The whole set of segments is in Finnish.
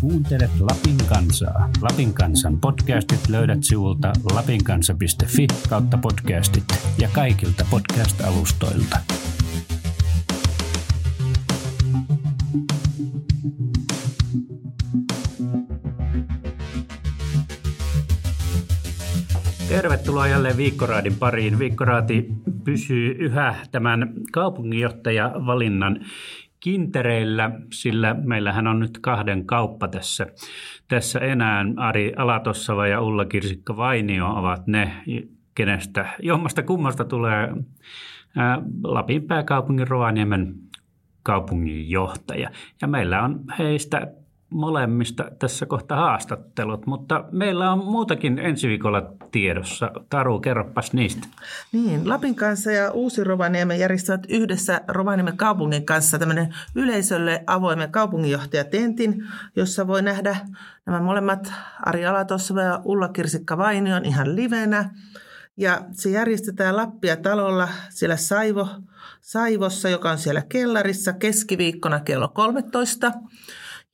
Kuuntelet Lapin kansaa. Lapin kansan podcastit löydät sivulta lapinkansa.fi kautta podcastit ja kaikilta podcast-alustoilta. Tervetuloa jälleen Viikkoraadin pariin. Viikkoraati pysyy yhä tämän kaupunginjohtajavalinnan kintereillä, sillä meillähän on nyt kahden kauppa tässä, tässä enää. Ari Alatossava ja Ulla Kirsikka Vainio ovat ne, kenestä jommasta kummasta tulee Lapin pääkaupungin Rovaniemen kaupunginjohtaja. Ja meillä on heistä molemmista tässä kohta haastattelut, mutta meillä on muutakin ensi viikolla tiedossa. Taru, kerropas niistä. Niin, Lapin kanssa ja Uusi Rovaniemen järjestävät yhdessä Rovaniemen kaupungin kanssa tämmöinen yleisölle avoimen kaupunginjohtajatentin, jossa voi nähdä nämä molemmat Ari Alatossa ja Ulla Kirsikka Vainion ihan livenä. Ja se järjestetään Lappia talolla siellä Saivo, Saivossa, joka on siellä kellarissa keskiviikkona kello 13.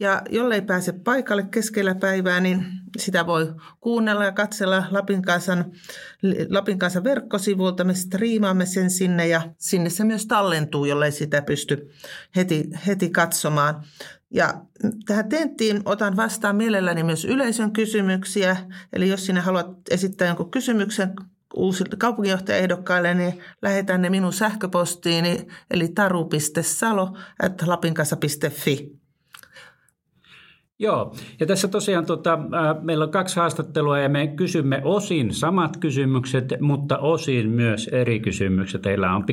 Ja jollei pääse paikalle keskellä päivää, niin sitä voi kuunnella ja katsella Lapin kansan, Lapin kansan verkkosivulta. Me striimaamme sen sinne ja sinne se myös tallentuu, jollei sitä pysty heti, heti katsomaan. Ja tähän tenttiin otan vastaan mielelläni myös yleisön kysymyksiä. Eli jos sinä haluat esittää jonkun kysymyksen uusille kaupunginjohtajaehdokkaille, niin lähetän ne minun sähköpostiini, eli taru.salo at lapinkasa.fi. Joo, ja tässä tosiaan tota, äh, meillä on kaksi haastattelua ja me kysymme osin samat kysymykset, mutta osin myös eri kysymykset. Teillä on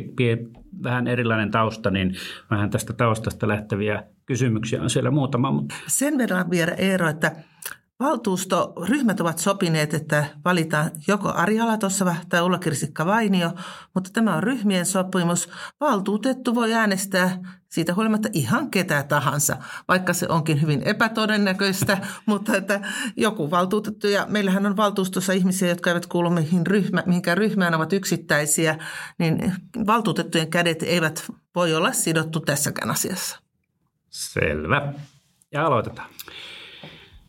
vähän erilainen tausta, niin vähän tästä taustasta lähteviä kysymyksiä on siellä muutama. Sen verran vielä Eero, että Valtuustoryhmät ovat sopineet, että valitaan joko Ari Alatossava tai Ulla Kirsikka Vainio, mutta tämä on ryhmien sopimus. Valtuutettu voi äänestää siitä huolimatta ihan ketä tahansa, vaikka se onkin hyvin epätodennäköistä, mutta että joku valtuutettu, ja meillähän on valtuustossa ihmisiä, jotka eivät kuulu mihin ryhmä, mihinkään ryhmään, ovat yksittäisiä, niin valtuutettujen kädet eivät voi olla sidottu tässäkään asiassa. Selvä. Ja aloitetaan.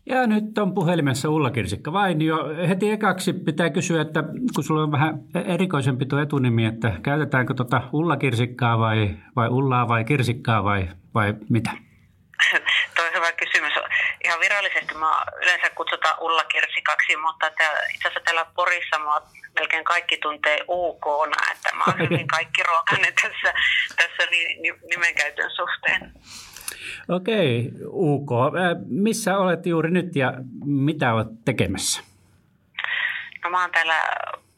Ja nyt on puhelimessa Ulla Kirsikka Vainio. Heti ekaksi pitää kysyä, että kun sulla on vähän erikoisempi tuo etunimi, että käytetäänkö tuota Ulla Kirsikkaa vai, vai Ullaa vai Kirsikkaa vai, vai mitä? Tuo on hyvä kysymys. Ihan virallisesti mä yleensä kutsutaan Ulla Kirsikaksi, mutta itse asiassa täällä Porissa mä melkein kaikki tuntee UK, että mä oon hyvin kaikki ruokainen tässä, tässä nimenkäytön suhteen. Okei, UK. Missä olet juuri nyt ja mitä olet tekemässä? No mä oon täällä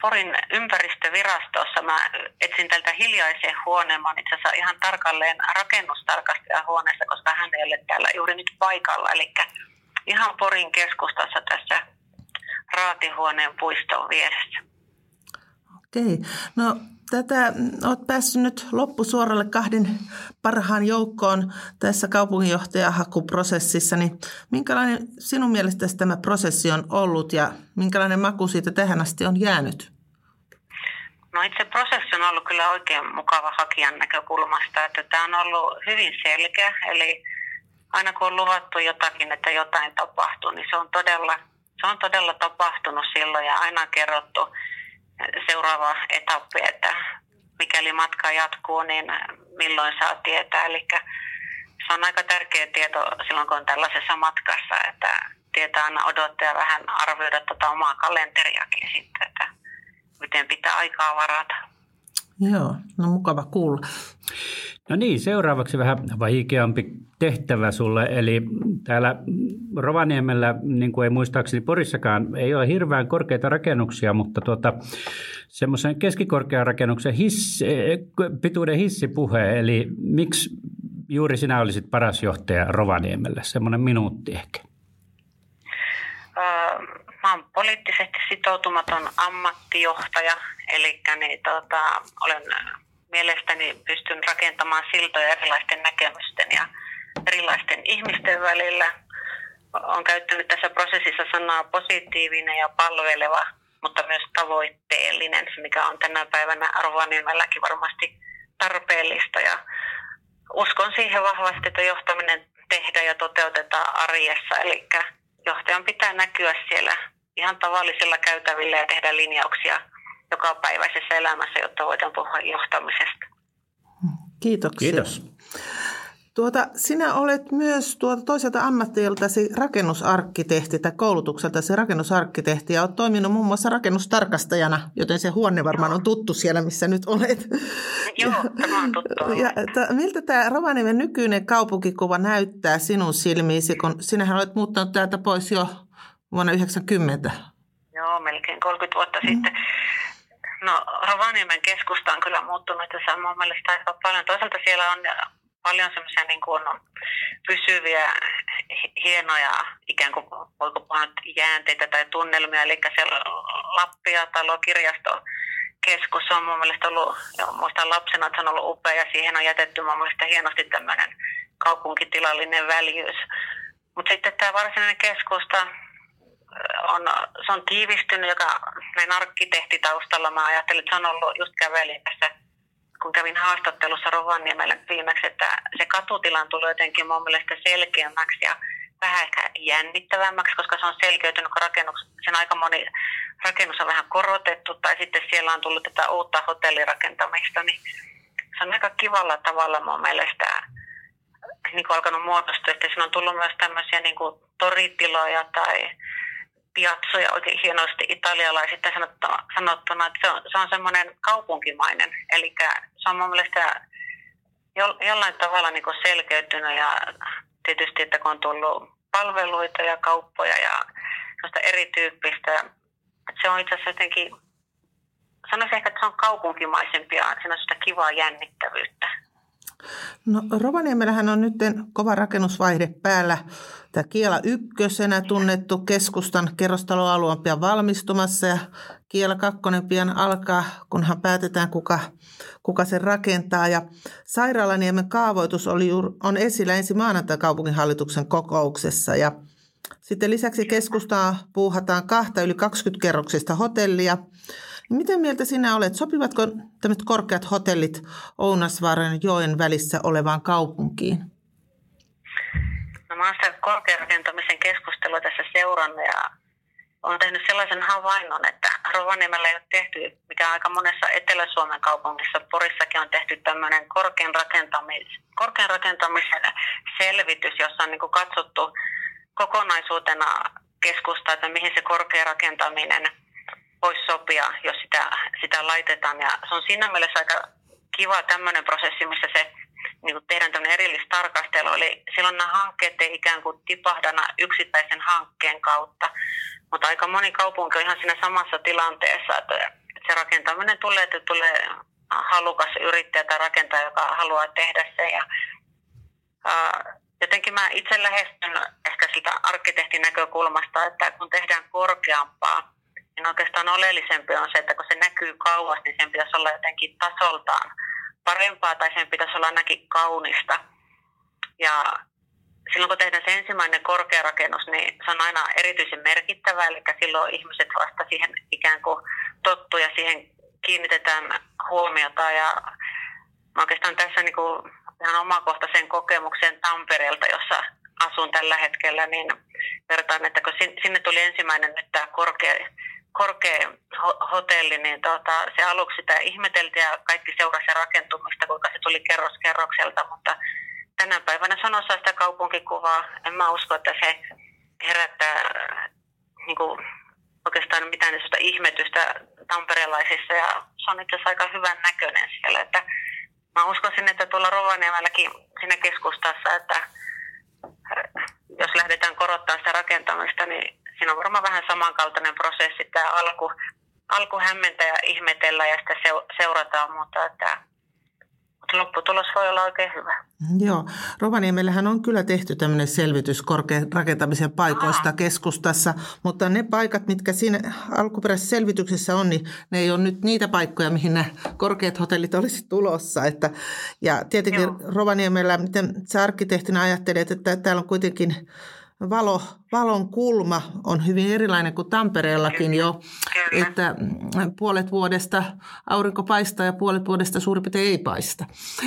Porin ympäristövirastossa. Mä etsin tältä hiljaisen huoneen. Mä oon itse asiassa ihan tarkalleen rakennustarkastajan huoneessa, koska hän ei ole täällä juuri nyt paikalla. Eli ihan Porin keskustassa tässä Raatihuoneen puiston vieressä. Okei. No tätä olet päässyt nyt loppusuoralle kahden parhaan joukkoon tässä kaupunginjohtajahakuprosessissa, niin minkälainen sinun mielestäsi tämä prosessi on ollut ja minkälainen maku siitä tähän asti on jäänyt? No itse prosessi on ollut kyllä oikein mukava hakijan näkökulmasta, että tämä on ollut hyvin selkeä, eli aina kun on luvattu jotakin, että jotain tapahtuu, niin se on todella, se on todella tapahtunut silloin ja aina kerrottu seuraava etappi, että mikäli matka jatkuu, niin milloin saa tietää. Eli se on aika tärkeä tieto silloin, kun on tällaisessa matkassa, että tietää aina odottaa ja vähän arvioida tätä omaa kalenteriakin sitten, että miten pitää aikaa varata. Joo, no mukava kuulla. No niin, seuraavaksi vähän vaikeampi tehtävä sulle. Eli täällä Rovaniemellä, niin kuin ei muistaakseni Porissakaan, ei ole hirveän korkeita rakennuksia, mutta tuota, semmoisen keskikorkean rakennuksen hissi, pituuden hissipuhe, eli miksi juuri sinä olisit paras johtaja Rovaniemelle? Semmoinen minuutti ehkä. mä olen poliittisesti sitoutumaton ammattijohtaja, eli niin, tota, olen mielestäni pystyn rakentamaan siltoja erilaisten näkemysten ja erilaisten ihmisten välillä. Olen käyttänyt tässä prosessissa sanaa positiivinen ja palveleva, mutta myös tavoitteellinen, mikä on tänä päivänä Arvaniemälläkin varmasti tarpeellista. Ja uskon siihen vahvasti, että johtaminen tehdään ja toteutetaan arjessa. Eli johtajan pitää näkyä siellä ihan tavallisilla käytävillä ja tehdä linjauksia joka päiväisessä elämässä, jotta voidaan puhua johtamisesta. Kiitoksia. Kiitos. Tuota, sinä olet myös tuota toiselta ammattiltasi rakennusarkkitehti tai koulutukselta se rakennusarkkitehti ja olet toiminut muun muassa rakennustarkastajana, joten se huone varmaan on tuttu siellä, missä nyt olet. Joo, tämä on tuttu. Ja, ta, miltä tämä Rovaniemen nykyinen kaupunkikuva näyttää sinun silmiisi, kun sinähän olet muuttanut täältä pois jo vuonna 90? Joo, melkein 30 vuotta mm. sitten. No Rovaniemen keskusta on kyllä muuttunut tässä mun mielestä aika paljon. Toisaalta siellä on paljon semmoisia niin kuin pysyviä, hienoja ikään kuin, voiko puhua jäänteitä tai tunnelmia, eli siellä Lappia talo, kirjasto, keskus on mun mielestä ollut, ja muistan lapsena, että se on ollut upea ja siihen on jätetty mun mielestä hienosti tämmöinen kaupunkitilallinen väljyys. Mutta sitten tämä varsinainen keskusta on, se on tiivistynyt, joka näin arkkitehtitaustalla mä ajattelin, että se on ollut just kävelin tässä kun kävin haastattelussa Rovaniemellä viimeksi, että se katutilan tuli jotenkin mun mielestä selkeämmäksi ja vähän ehkä jännittävämmäksi, koska se on selkeytynyt, kun rakennus, sen aika moni rakennus on vähän korotettu tai sitten siellä on tullut tätä uutta hotellirakentamista, niin se on aika kivalla tavalla mun mielestä niin kuin alkanut muodostua, että siinä on tullut myös tämmöisiä niin kuin toritiloja tai piazzoja oikein hienosti italialaisista sanottuna, että se on, se on semmoinen kaupunkimainen. Eli se on mun mielestä jo, jollain tavalla niin kuin selkeytynyt ja tietysti, että kun on tullut palveluita ja kauppoja ja sellaista erityyppistä, että se on itse asiassa jotenkin, sanoisin ehkä, että se on kaupunkimaisempi ja siinä on sitä kivaa jännittävyyttä. No Rovaniemellähän on nyt kova rakennusvaihde päällä. Tämä Kiela ykkösenä tunnettu keskustan kerrostaloalue on pian valmistumassa ja Kiela kakkonen pian alkaa, kunhan päätetään kuka, kuka sen rakentaa. Ja Sairaalaniemen kaavoitus oli, on esillä ensi maanantai kaupunginhallituksen kokouksessa ja sitten lisäksi keskustaa puuhataan kahta yli 20 kerroksista hotellia – Miten mieltä sinä olet? Sopivatko tämmöiset korkeat hotellit Ounasvaaran joen välissä olevaan kaupunkiin? No, mä olen sitä korkearakentamisen keskustelua tässä seurannut ja olen tehnyt sellaisen havainnon, että Rovaniemellä ei ole tehty, mikä aika monessa Etelä-Suomen kaupungissa, Porissakin on tehty tämmöinen korkean, rakentamis, korkean rakentamisen selvitys, jossa on niin katsottu kokonaisuutena keskusta, että mihin se korkea rakentaminen – voisi sopia, jos sitä, sitä laitetaan. Ja se on siinä mielessä aika kiva tämmöinen prosessi, missä se niin kuin tehdään tämmöinen erillistarkastelu. Eli silloin nämä hankkeet ei ikään kuin tipahdana yksittäisen hankkeen kautta. Mutta aika moni kaupunki on ihan siinä samassa tilanteessa, että se rakentaminen tulee, että tulee halukas yrittäjä tai rakentaja, joka haluaa tehdä sen. Ja, ää, jotenkin mä itse lähestyn ehkä sitä arkkitehtin näkökulmasta, että kun tehdään korkeampaa niin oikeastaan oleellisempi on se, että kun se näkyy kauas, niin sen pitäisi olla jotenkin tasoltaan parempaa tai sen pitäisi olla ainakin kaunista. Ja silloin kun tehdään se ensimmäinen korkea rakennus, niin se on aina erityisen merkittävä, eli silloin ihmiset vasta siihen ikään kuin tottu ja siihen kiinnitetään huomiota. Ja oikeastaan tässä niin kuin ihan omakohtaisen kokemuksen Tampereelta, jossa asun tällä hetkellä, niin vertaan, että kun sinne tuli ensimmäinen nyt tämä korkea korkea hotelli, niin tota, se aluksi sitä ihmeteltiin ja kaikki seurasi rakentumista, kuinka se tuli kerros kerrokselta, mutta tänä päivänä se on osa sitä kaupunkikuvaa. En mä usko, että se herättää niin kuin, oikeastaan mitään sellaista ihmetystä tamperelaisissa ja se on itse asiassa aika hyvän näköinen siellä. Että mä uskoisin, että tuolla Rovaniemelläkin siinä keskustassa, että jos lähdetään korottaa sitä rakentamista, niin siinä on varmaan vähän samankaltainen prosessi. Tämä alku, alku hämmentää ja ihmetellä ja sitä seurataan, mutta että mutta lopputulos voi olla oikein hyvä. Joo. Rovaniemellähän on kyllä tehty tämmöinen selvitys korkean rakentamisen paikoista Aha. keskustassa, mutta ne paikat, mitkä siinä alkuperäisessä selvityksessä on, niin ne ei ole nyt niitä paikkoja, mihin nämä korkeat hotellit olisi tulossa. Että, ja tietenkin Joo. Rovaniemellä, miten sä arkkitehtina ajattelet, että täällä on kuitenkin valo, valon kulma on hyvin erilainen kuin Tampereellakin jo, Kyllä. että puolet vuodesta aurinko paistaa ja puolet vuodesta suurin piirtein ei paista.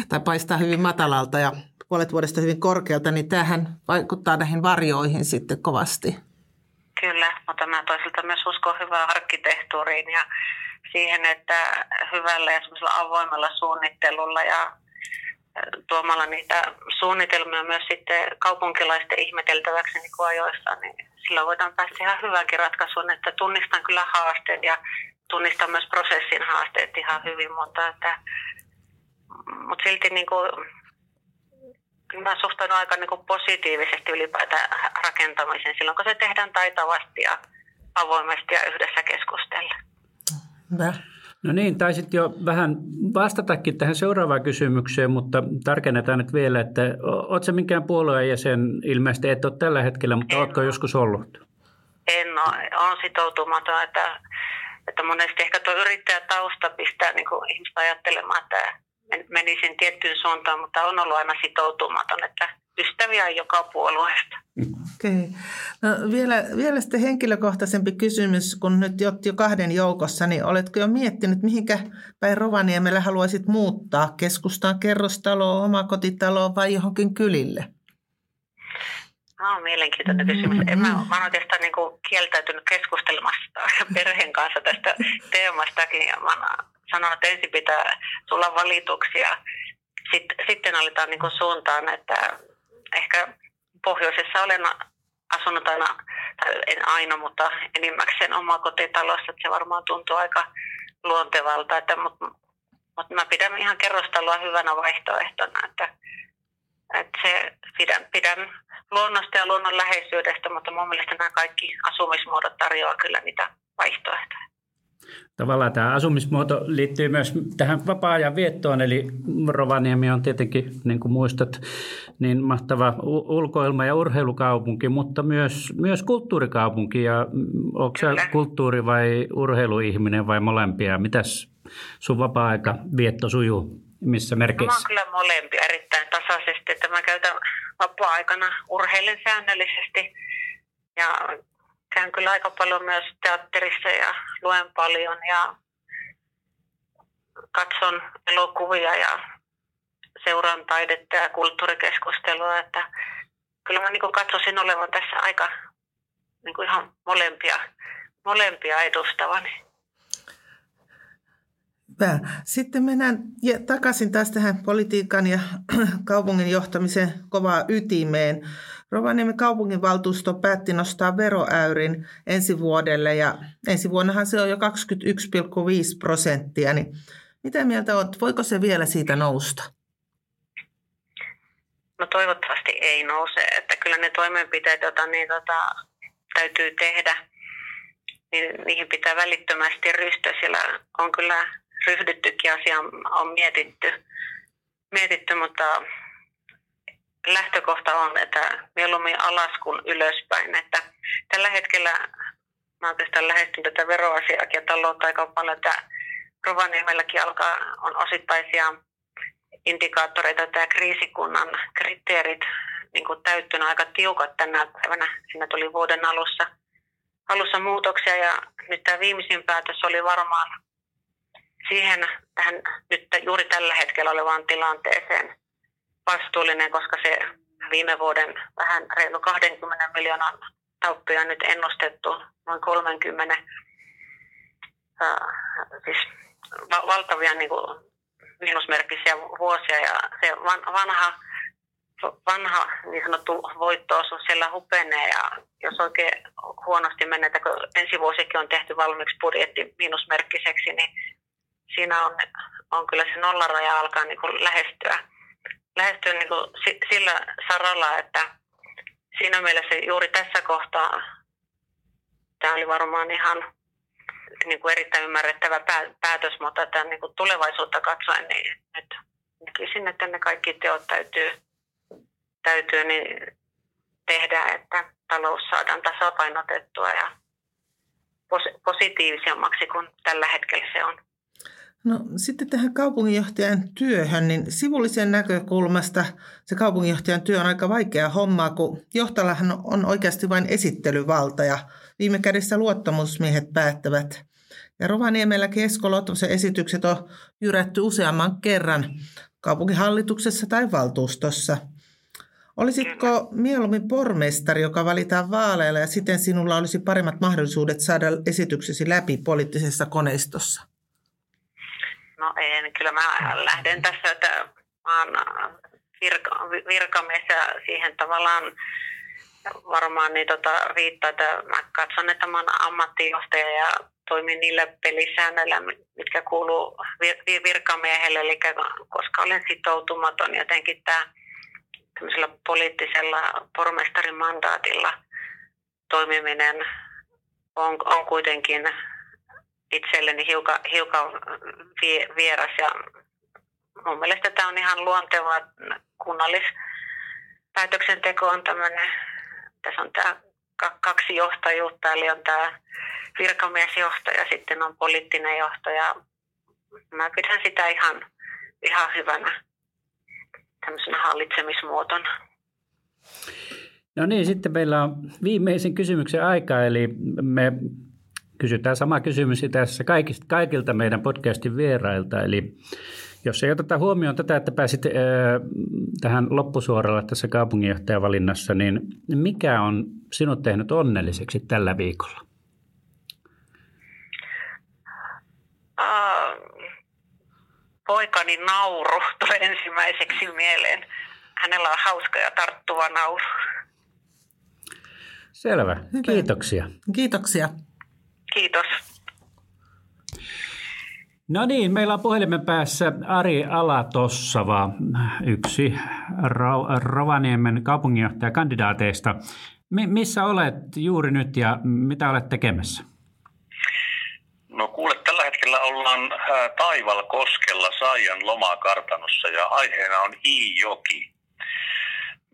Tai paistaa hyvin matalalta ja puolet vuodesta hyvin korkealta, niin tämähän vaikuttaa näihin varjoihin sitten kovasti. Kyllä, mutta mä toisaalta myös uskon hyvään arkkitehtuuriin ja siihen, että hyvällä ja avoimella suunnittelulla ja tuomalla niitä suunnitelmia myös sitten kaupunkilaisten ihmeteltäväksi niin kuin ajoissa, niin sillä voidaan päästä ihan hyvänkin ratkaisuun, että tunnistan kyllä haasteet ja tunnistan myös prosessin haasteet ihan hyvin, mutta, että, mutta silti niin kuin, mä suhtaudun aika niin kuin positiivisesti ylipäätään rakentamiseen silloin, kun se tehdään taitavasti ja avoimesti ja yhdessä keskustella. Hyvä. No niin, taisit jo vähän vastatakin tähän seuraavaan kysymykseen, mutta tarkennetaan nyt vielä, että oletko minkään puolueen jäsen ilmeisesti et ole tällä hetkellä, mutta en oletko ole. joskus ollut? En ole, olen sitoutumaton, että, että monesti ehkä tuo yrittäjätausta pistää niin ihmistä ajattelemaan, että menisin tiettyyn suuntaan, mutta on ollut aina sitoutumaton, että ystäviä joka puolueesta. Okei. Okay. No vielä, vielä sitten henkilökohtaisempi kysymys, kun nyt olet jo kahden joukossa, niin oletko jo miettinyt, mihinkä päin Rovaniemellä haluaisit muuttaa? Keskustaan, kerrostaloon, omakotitaloon vai johonkin kylille? No, on mielenkiintoinen kysymys. En mä, mä olen oikeastaan niin kuin kieltäytynyt keskustelemasta perheen kanssa tästä teemastakin. Ja mä sanon, että ensin pitää tulla valituksia. Sitten, sitten aletaan niin kuin suuntaan, että ehkä pohjoisessa olen asunut aina, tai en aina, mutta enimmäkseen omakotitalossa, että se varmaan tuntuu aika luontevalta, että, mutta, mutta mä pidän ihan kerrostaloa hyvänä vaihtoehtona, että, että se, pidän, pidän luonnosta ja luonnon läheisyydestä, mutta mun mielestä nämä kaikki asumismuodot tarjoaa kyllä niitä vaihtoehtoja. Tavallaan tämä asumismuoto liittyy myös tähän vapaa-ajan viettoon, eli Rovaniemi on tietenkin, niin kuin muistat, niin mahtava ulkoilma- ja urheilukaupunki, mutta myös, myös kulttuurikaupunki. Ja onko se kulttuuri- vai urheiluihminen vai molempia? Mitäs sun vapaa-aika vietto sujuu? Missä merkeissä? No, mä kyllä molempia erittäin tasaisesti, että mä käytän vapaa-aikana urheilen säännöllisesti ja käyn kyllä aika paljon myös teatterissa ja luen paljon ja katson elokuvia ja seuraan taidetta ja kulttuurikeskustelua, että kyllä mä niin katsoisin olevan tässä aika niin kuin ihan molempia, molempia edustavani. Hyvä. Sitten mennään takaisin taas tähän politiikan ja kaupungin johtamisen kovaa ytimeen. Rovaniemen kaupunginvaltuusto päätti nostaa veroäyrin ensi vuodelle ja ensi vuonnahan se on jo 21,5 prosenttia. Niin mitä mieltä olet, voiko se vielä siitä nousta? No toivottavasti ei nouse, että kyllä ne toimenpiteet, joita niin, tota, täytyy tehdä, niin niihin pitää välittömästi ryhtyä. Siellä on kyllä ryhdyttykin asia on mietitty, mietitty, mutta lähtökohta on, että mieluummin alas kuin ylöspäin. Että tällä hetkellä mä oikeastaan lähestyn tätä veroasiaakin ja taloutta aika paljon, että Rovaniemelläkin alkaa, on osittaisia indikaattoreita, tämä kriisikunnan kriteerit niin täyttynä aika tiukat tänä päivänä. Siinä tuli vuoden alussa, alussa muutoksia ja nyt tämä viimeisin päätös oli varmaan siihen tähän nyt juuri tällä hetkellä olevaan tilanteeseen vastuullinen, koska se viime vuoden vähän reilu 20 miljoonan tappia nyt ennustettu noin 30 äh, siis valtavia niin kuin, miinusmerkkisiä vuosia. Ja se vanha, vanha niin sanottu voittoosuus siellä hupenee. Ja jos oikein huonosti menee, kun ensi vuosikin on tehty valmiiksi budjetti miinusmerkkiseksi, niin siinä on, on kyllä se nollaraja alkaa niin kuin lähestyä, lähestyä niin kuin sillä saralla, että siinä mielessä juuri tässä kohtaa tämä oli varmaan ihan niin kuin erittäin ymmärrettävä päätös, mutta tämän niin kuin tulevaisuutta katsoen, niin nyt nykyisin, että ne kaikki teot täytyy, täytyy niin tehdä, että talous saadaan tasapainotettua ja positiivisemmaksi kuin tällä hetkellä se on. No sitten tähän kaupunginjohtajan työhön, niin sivullisen näkökulmasta se kaupunginjohtajan työ on aika vaikea hommaa, kun johtajallahan on oikeasti vain esittelyvalta ja viime kädessä luottamusmiehet päättävät. Ja Rovaniemellä Kesko esitykset on jyrätty useamman kerran kaupunginhallituksessa tai valtuustossa. Olisitko mieluummin pormestari, joka valitaan vaaleilla ja siten sinulla olisi paremmat mahdollisuudet saada esityksesi läpi poliittisessa koneistossa? No en, kyllä mä lähden tässä, että mä oon virka, virkamies ja siihen tavallaan varmaan niin tota, riittää, että mä katson, että mä oon ammattijohtaja ja toimin niillä pelisäännöillä, mitkä kuuluu vir- virkamiehelle, eli koska olen sitoutumaton jotenkin tämä tämmöisellä poliittisella pormestarin mandaatilla toimiminen on, on kuitenkin itselleni hiukan, hiukan vieras. Ja mun mielestä tämä on ihan luonteva kunnallispäätöksenteko on tämmöinen, tässä on tämä kaksi johtajuutta, eli on tämä virkamiesjohto ja sitten on poliittinen johto ja mä pidän sitä ihan, ihan hyvänä tämmöisenä hallitsemismuotona. No niin, sitten meillä on viimeisen kysymyksen aika, eli me kysytään sama kysymys tässä kaikista, kaikilta meidän podcastin vierailta. Eli jos ei oteta huomioon tätä, että pääsit äh, tähän loppusuoralla tässä kaupunginjohtajavalinnassa, niin mikä on sinut tehnyt onnelliseksi tällä viikolla? Uh, poikani nauru tulee ensimmäiseksi mieleen. Hänellä on hauska ja tarttuva nauru. Selvä. Kiitoksia. Kiitoksia. Kiitos. No niin, meillä on puhelimen päässä Ari Alatossava, yksi Rovaniemen kaupunginjohtajakandidaateista. missä olet juuri nyt ja mitä olet tekemässä? No kuule, tällä hetkellä ollaan Taivalkoskella Saijan lomakartanossa ja aiheena on Iijoki.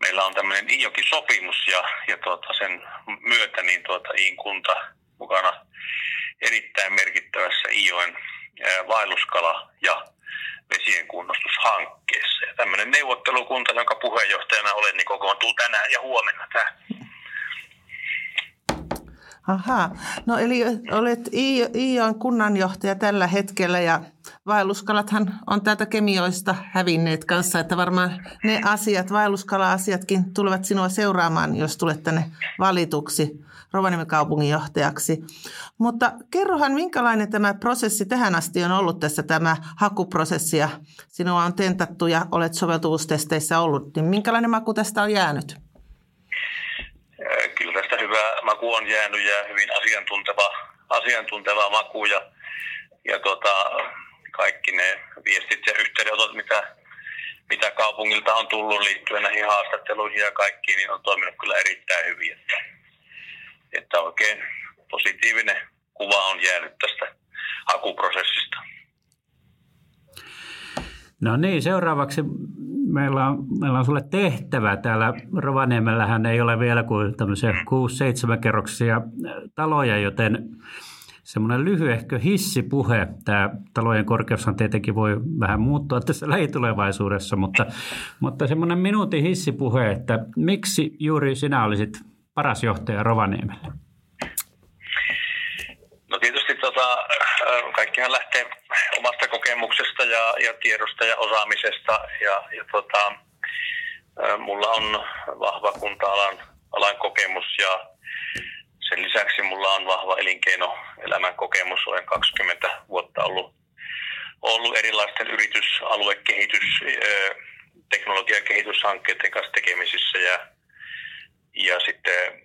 Meillä on tämmöinen Iijoki-sopimus ja, ja tuota, sen myötä niin tuota, Iin kunta mukana erittäin merkittävässä Iijoen vaelluskala- ja vesien kunnostushankkeessa. Ja tämmöinen neuvottelukunta, jonka puheenjohtajana olen, niin kokoontuu tänään ja huomenna tähän. Aha, no eli olet Iion kunnanjohtaja tällä hetkellä ja vaelluskalathan on täältä kemioista hävinneet kanssa, että varmaan ne asiat, vaelluskala-asiatkin tulevat sinua seuraamaan, jos tulet tänne valituksi Rovaniemen kaupunginjohtajaksi. Mutta kerrohan, minkälainen tämä prosessi tähän asti on ollut tässä tämä hakuprosessi ja sinua on tentattu ja olet soveltuvuustesteissä ollut, niin minkälainen maku tästä on jäänyt? Kyllä maku on jäänyt ja hyvin asiantunteva, asiantunteva maku ja, ja tota, kaikki ne viestit ja yhteydenotot, mitä, mitä kaupungilta on tullut liittyen näihin haastatteluihin ja kaikkiin, niin on toiminut kyllä erittäin hyvin. Että, että oikein positiivinen kuva on jäänyt tästä hakuprosessista. No niin, seuraavaksi meillä on, meillä on sulle tehtävä. Täällä Rovaniemellähän ei ole vielä kuin tämmöisiä 6-7 kerroksia taloja, joten semmoinen lyhyehkö hissipuhe. Tämä talojen korkeushan tietenkin voi vähän muuttua tässä lähitulevaisuudessa, mutta, mutta semmoinen minuutin hissipuhe, että miksi juuri sinä olisit paras johtaja Rovaniemelle? No tietysti tota, kaikkihan lähtee omasta kokemuksesta ja, ja tiedosta ja osaamisesta ja, ja tota, mulla on vahva kunta-alan alan kokemus ja sen lisäksi mulla on vahva elinkeinoelämän kokemus. Olen 20 vuotta ollut, ollut erilaisten yritys, aluekehitys, teknologiakehityshankkeiden kanssa tekemisissä ja, ja sitten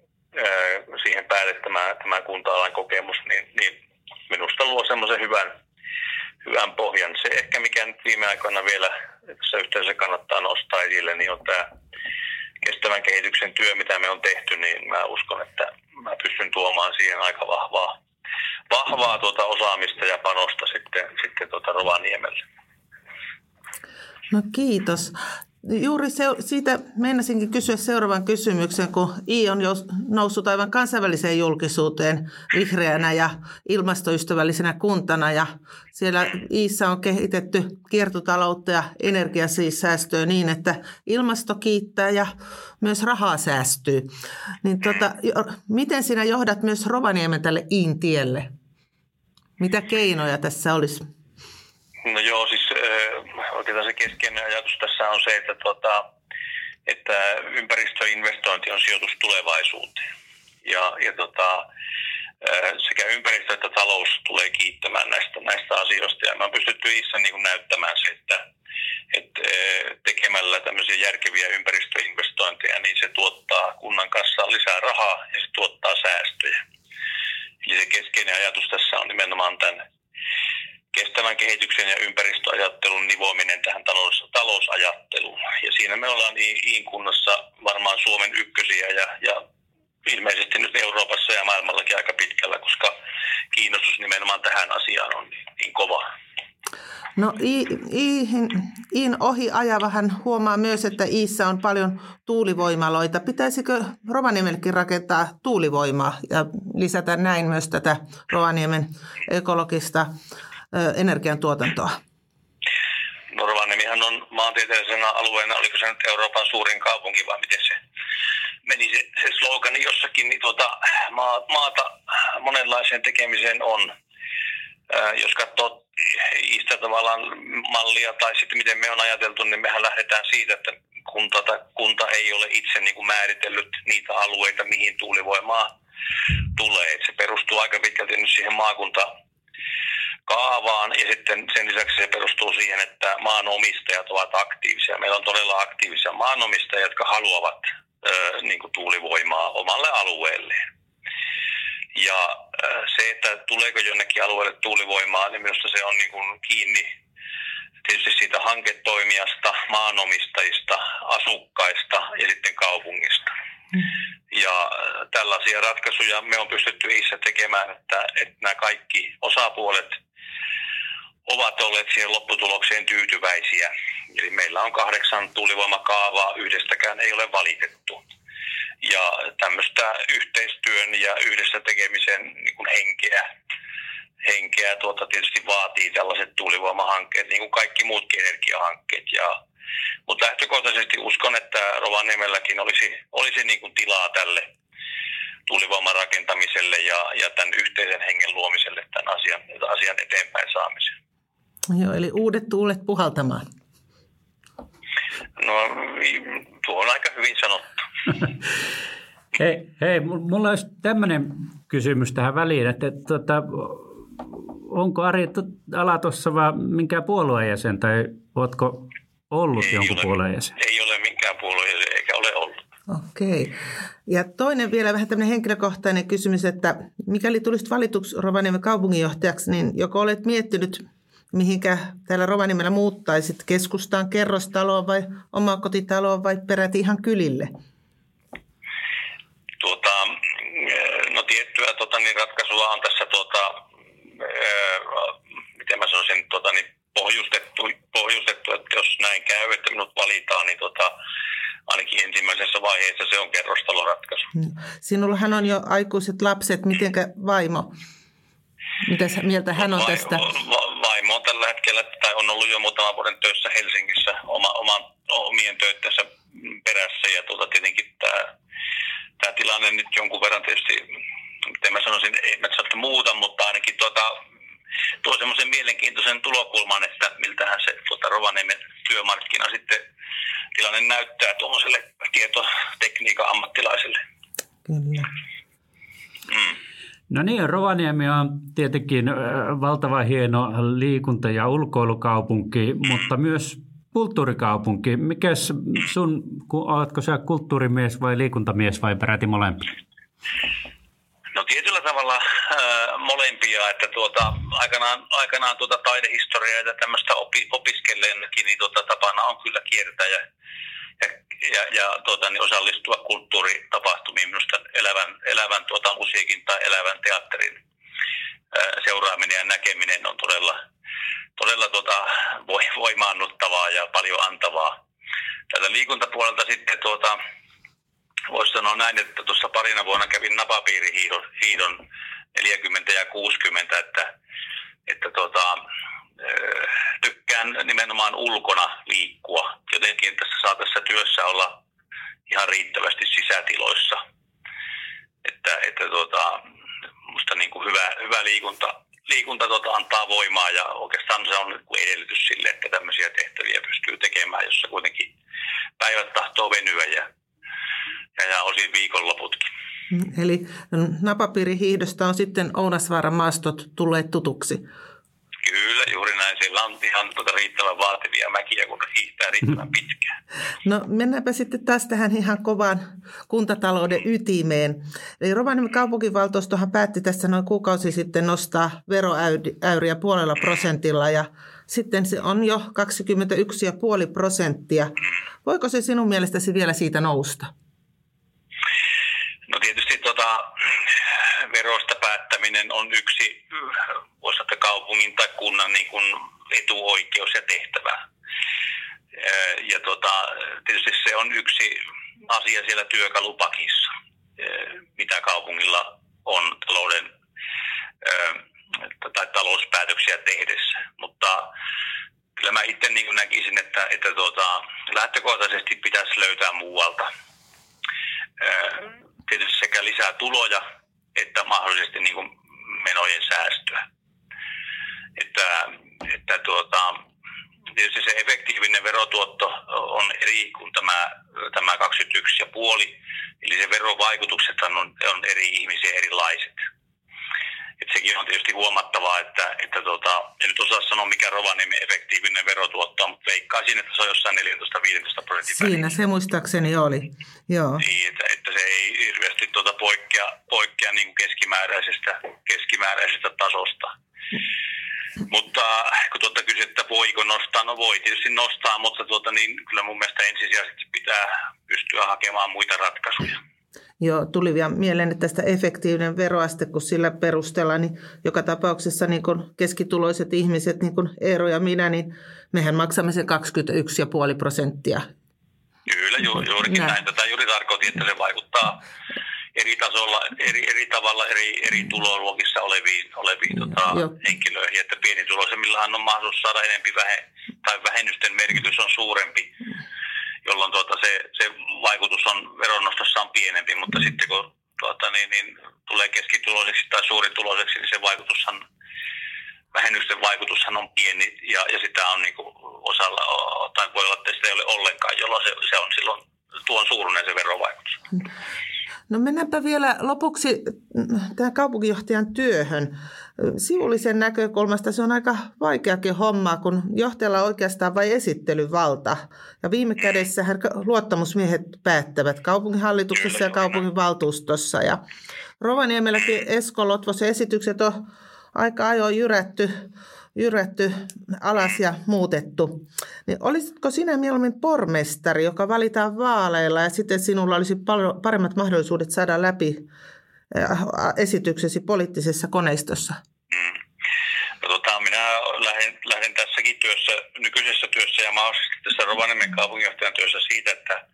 siihen päälle tämä, tämä kunta-alan kokemus, niin, niin minusta luo semmoisen hyvän, hyvän pohjan. Se ehkä mikä nyt viime aikoina vielä tässä yhteydessä kannattaa nostaa esille, niin on tämä kestävän kehityksen työ, mitä me on tehty, niin mä uskon, että mä pystyn tuomaan siihen aika vahvaa, vahvaa tuota osaamista ja panosta sitten, sitten tuota Rovaniemelle. No kiitos. Juuri se, siitä meinasinkin kysyä seuraavan kysymyksen, kun I on jo noussut aivan kansainväliseen julkisuuteen vihreänä ja ilmastoystävällisenä kuntana. Ja siellä Iissä on kehitetty kiertotaloutta ja energiasäästöä niin, että ilmasto kiittää ja myös rahaa säästyy. Niin tota, miten sinä johdat myös Rovaniemen tälle Iin tielle? Mitä keinoja tässä olisi? No joo, siis äh, oikeastaan se keskeinen ajatus tässä on se, että, tuota, että ympäristöinvestointi on sijoitus tulevaisuuteen. Ja, ja tota, äh, sekä ympäristö että talous tulee kiittämään näistä, näistä asioista. Ja me on pystytty itse niin näyttämään se, että, että äh, tekemällä tämmöisiä järkeviä ympäristöinvestointeja, niin se tuottaa kunnan kanssa lisää rahaa ja se tuottaa säästöjä. Eli se keskeinen ajatus tässä on nimenomaan tämän kestävän kehityksen ja ympäristöajattelun nivoaminen tähän talous, talousajatteluun. Ja siinä me ollaan Iin kunnassa varmaan Suomen ykkösiä ja, ja ilmeisesti nyt Euroopassa ja maailmallakin aika pitkällä, koska kiinnostus nimenomaan tähän asiaan on niin, niin kova. No Iin, Iin ohi ajavahan huomaa myös, että Iissä on paljon tuulivoimaloita. Pitäisikö Rovaniemellekin rakentaa tuulivoimaa ja lisätä näin myös tätä Rovaniemen ekologista energiantuotantoa? No Rovaniemihän on maantieteellisenä alueena, oliko se nyt Euroopan suurin kaupunki vai miten se meni se, se slogani jossakin, niin tuota, maa, maata monenlaiseen tekemiseen on. Ää, jos katsoo istä tavallaan mallia tai sitten miten me on ajateltu, niin mehän lähdetään siitä, että kunta, tai kunta ei ole itse niin kuin määritellyt niitä alueita, mihin tuulivoimaa tulee. Et se perustuu aika pitkälti nyt siihen maakunta kaavaan ja sitten sen lisäksi se perustuu siihen, että maanomistajat ovat aktiivisia. Meillä on todella aktiivisia maanomistajia, jotka haluavat ö, niin kuin tuulivoimaa omalle alueelleen. Ja se, että tuleeko jonnekin alueelle tuulivoimaa, niin minusta se on niin kuin kiinni tietysti siitä hanketoimijasta, maanomistajista, asukkaista ja sitten kaupungista. Mm. Ja tällaisia ratkaisuja me on pystytty itse tekemään, että, että nämä kaikki osapuolet – ovat olleet siihen lopputulokseen tyytyväisiä. Eli meillä on kahdeksan tuulivoimakaavaa, yhdestäkään ei ole valitettu. Ja tämmöistä yhteistyön ja yhdessä tekemisen niin kuin henkeä, henkeä tuota tietysti vaatii tällaiset tuulivoimahankkeet, niin kuin kaikki muutkin energiahankkeet. Ja, mutta lähtökohtaisesti uskon, että Rovaniemelläkin olisi, olisi niin kuin tilaa tälle tuulivoiman rakentamiselle ja, ja tämän yhteisen hengen luomiselle tämän asian, asian eteenpäin saamiseen. Joo, eli uudet tuulet puhaltamaan. No, tuo on aika hyvin sanottu. hei, hei, mulla olisi tämmöinen kysymys tähän väliin, että, että tota, onko Ari tuossa vaan minkään puolueen jäsen tai oletko ollut ei jonkun ole, puolueen jäsen? Ei ole minkään puolueen jäsen eikä ole ollut. Okei. Ja toinen vielä vähän tämmöinen henkilökohtainen kysymys, että mikäli tulisit valituksi Rovaniemen kaupunginjohtajaksi, niin joko olet miettinyt mihinkä täällä Rovaniemellä muuttaisit? Keskustaan, kerrostaloon vai omakotitaloon vai peräti ihan kylille? Tuota, no tiettyä tuota, niin ratkaisua on tässä, tuota, miten mä sanoisin, tuota, niin pohjustettu, pohjustettu, että jos näin käy, että minut valitaan, niin tuota, ainakin ensimmäisessä vaiheessa se on kerrostaloratkaisu. Sinullahan on jo aikuiset lapset, mitenkä vaimo? Mitä mieltä hän on tästä? vaimo on tällä hetkellä, tai on ollut jo muutaman vuoden töissä Helsingissä oma, oman, omien töittensä perässä. Ja tuota, tietenkin tämä, tämä tilanne nyt jonkun verran tietysti, miten mä sanoisin, ei mä sano muuta, mutta ainakin tuota, tuo semmoisen mielenkiintoisen tulokulman, että miltähän se tuota, Rovaniemen työmarkkina sitten tilanne näyttää tuollaiselle tietotekniikan ammattilaiselle. Kyllä. Mm. No niin, Rovaniemi on tietenkin valtava hieno liikunta- ja ulkoilukaupunki, mutta myös kulttuurikaupunki. Mikäs sun, oletko sä kulttuurimies vai liikuntamies vai peräti molempia? No tietyllä tavalla äh, molempia, että tuota, aikanaan, aikanaan tuota taidehistoriaa ja tämmöistä opi, opiskelleenkin, niin tuota, tapana on kyllä kiertää ja ja, ja, ja tuota, niin osallistua kulttuuritapahtumiin. Minusta elävän, elävän tuota, musiikin tai elävän teatterin ää, seuraaminen ja näkeminen on todella, todella tuota, voimaannuttavaa ja paljon antavaa. Täältä liikuntapuolelta sitten tuota, voisi sanoa näin, että tuossa parina vuonna kävin napapiirihiidon hiidon 40 ja 60, että, että tuota, tykkään nimenomaan ulkona liikkua. Jotenkin tässä saa tässä työssä olla ihan riittävästi sisätiloissa. Että, että tuota, musta niin kuin hyvä, hyvä liikunta, liikunta tuota antaa voimaa ja oikeastaan se on edellytys sille, että tämmöisiä tehtäviä pystyy tekemään, jossa kuitenkin päivät tahtoo venyä ja, ja, ja osin viikonloputkin. Mm, eli napapiirihiihdosta on sitten Ounasvaaran maastot tulleet tutuksi. Kyllä, juuri näin. Siellä on ihan tuota riittävän vaativia mäkiä, kun hiihtää riittävän pitkään. No mennäänpä sitten taas tähän ihan kovaan kuntatalouden ytimeen. Eli Rovaniemen kaupunkivaltuustohan päätti tässä noin kuukausi sitten nostaa veroäyriä puolella prosentilla ja sitten se on jo 21,5 prosenttia. Voiko se sinun mielestäsi vielä siitä nousta? No tietysti tota, verosta päättäminen on yksi osalta kaupungin tai kunnan niin kuin etuoikeus ja tehtävä. Ja tota, tietysti se on yksi asia siellä työkalupakissa, mitä kaupungilla on talouden tai talouspäätöksiä tehdessä. Mutta kyllä mä itse niin näkisin, että, että tuota, lähtökohtaisesti pitäisi löytää muualta tietysti sekä lisää tuloja että mahdollisesti niin kuin menojen säästöä. Että, että tuota, tietysti se efektiivinen verotuotto on eri kuin tämä, tämä 21,5, eli se verovaikutukset on, on eri ihmisiä erilaiset. Sekin on tietysti huomattavaa, että, että tuota, en nyt osaa sanoa mikä Rovaniemen efektiivinen verotuotto on, mutta veikkaisin, että se on jossain 14-15 prosentin Siinä se muistaakseni oli, joo. Niin, että, että se ei hirveästi tuota poikkea, poikkea niin kuin keskimääräisestä, keskimääräisestä tasosta. Mutta kun tuota kysyt, että voiko nostaa, no voi tietysti nostaa, mutta tuota, niin kyllä mun mielestä ensisijaisesti pitää pystyä hakemaan muita ratkaisuja. Joo, tuli vielä mieleen, että tästä efektiivinen veroaste, kun sillä perusteella, niin joka tapauksessa niin kun keskituloiset ihmiset, niin kuin Eero ja minä, niin mehän maksamme se 21,5 prosenttia. Kyllä, ju, juurikin näin. näin. Tätä juuri tarkoitin, että se vaikuttaa eri tasolla, eri, eri tavalla eri, eri tuloluokissa oleviin, oleviin tota, henkilöihin. Että pienituloisemmillaan on mahdollisuus saada enempi vähe, tai vähennysten merkitys on suurempi jolloin tuota se, se vaikutus on veronnostossa on pienempi, mutta sitten kun tuota, niin, niin, tulee keskituloiseksi tai suurituloiseksi, niin se vaikutushan, vähennysten vaikutushan on pieni ja, ja sitä on niin kuin osalla, tai voi olla, että sitä ei ole ollenkaan, jolloin se, se on silloin tuon suuruinen se verovaikutus. Vielä lopuksi tähän kaupunginjohtajan työhön. Sivullisen näkökulmasta se on aika vaikeakin hommaa, kun johtajalla on oikeastaan vain esittelyvalta. Ja viime kädessä luottamusmiehet päättävät kaupunginhallituksessa ja kaupunginvaltuustossa. Ja Rovaniemelläkin Esko Lotvosen esitykset on aika ajoin jyrätty jyrätty alas ja muutettu. Niin olisitko sinä mieluummin pormestari, joka valitaan vaaleilla ja sitten sinulla olisi paljon paremmat mahdollisuudet saada läpi äh, esityksesi poliittisessa koneistossa? Mm. No, tota, minä lähden, lähden tässäkin työssä, nykyisessä työssä ja mahdollisesti tässä Rovaniemen kaupunginjohtajan työssä siitä, että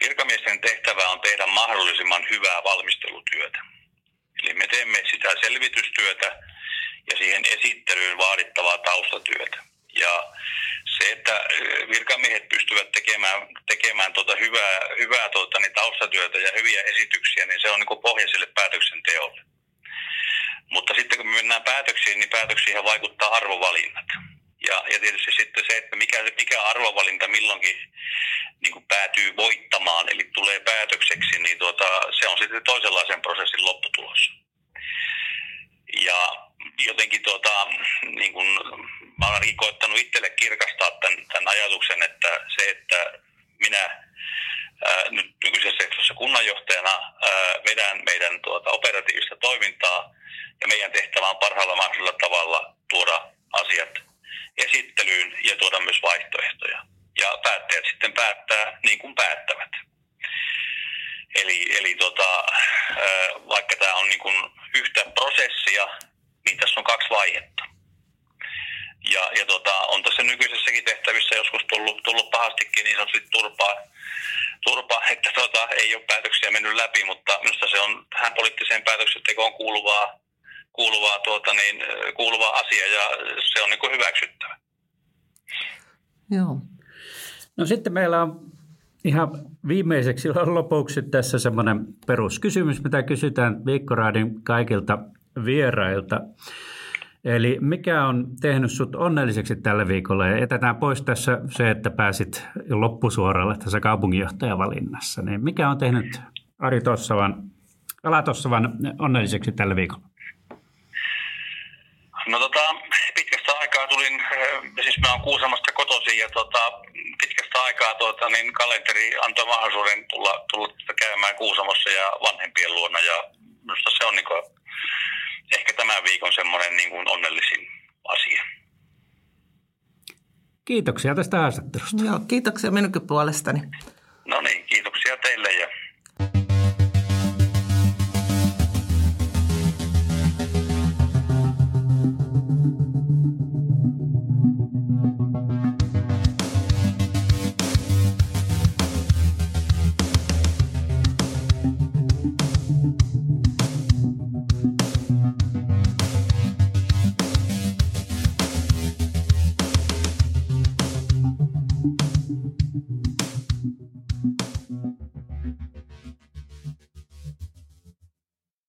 virkamiesten tehtävä on tehdä mahdollisimman hyvää valmistelutyötä. Eli me teemme sitä selvitystyötä, ja siihen esittelyyn vaadittavaa taustatyötä. Ja se, että virkamiehet pystyvät tekemään, tekemään tuota hyvää, hyvää tuota, niin taustatyötä ja hyviä esityksiä, niin se on niin pohja sille päätöksenteolle. Mutta sitten kun me mennään päätöksiin, niin päätöksiin vaikuttaa arvovalinnat. Ja, ja tietysti sitten se, että mikä, mikä arvovalinta milloinkin niin kuin päätyy voittamaan, eli tulee päätökseksi, niin tuota, se on sitten toisenlaisen prosessin lopputulos. Ja jotenkin tuota, niin kuin, mä olen koettanut itselle kirkastaa tämän, tämän ajatuksen, että se, että minä ää, nyt nykyisessä sektorissa kunnanjohtajana ää, vedän meidän tuota, operatiivista toimintaa ja meidän tehtävä on parhaalla mahdollisella tavalla tuoda asiat esittelyyn ja tuoda myös vaihtoehtoja. Ja päättäjät sitten päättää niin kuin päättävät. Eli, eli tota, vaikka tämä on niin kuin yhtä prosessia, niin tässä on kaksi vaihetta. Ja, ja tota, on tässä nykyisessäkin tehtävissä joskus tullut, tullut pahastikin niin sanotusti turpaa, turpaa että tota, ei ole päätöksiä mennyt läpi, mutta minusta se on tähän poliittiseen päätöksentekoon kuuluvaa, kuuluvaa, tuota, niin, kuuluvaa asia ja se on niin kuin hyväksyttävä. Joo. No sitten meillä on ihan viimeiseksi lopuksi tässä semmoinen peruskysymys, mitä kysytään Viikkoraadin kaikilta vierailta. Eli mikä on tehnyt sut onnelliseksi tällä viikolla? Ja jätetään pois tässä se, että pääsit loppusuoralle tässä kaupunginjohtajavalinnassa. Niin mikä on tehnyt Ari Tossavan, Ala Tossavan onnelliseksi tällä viikolla? No tota, pitkästä aikaa tulin, siis mä oon Kuusamasta kotoisin ja tota, pitkästä aikaa tuota, niin kalenteri antoi mahdollisuuden tulla, tulla käymään Kuusamossa ja vanhempien luona ja minusta se on niin kuin, ehkä tämän viikon semmoinen niin kuin onnellisin asia. Kiitoksia tästä haastattelusta. Joo, kiitoksia minunkin puolestani. No niin, kiitos.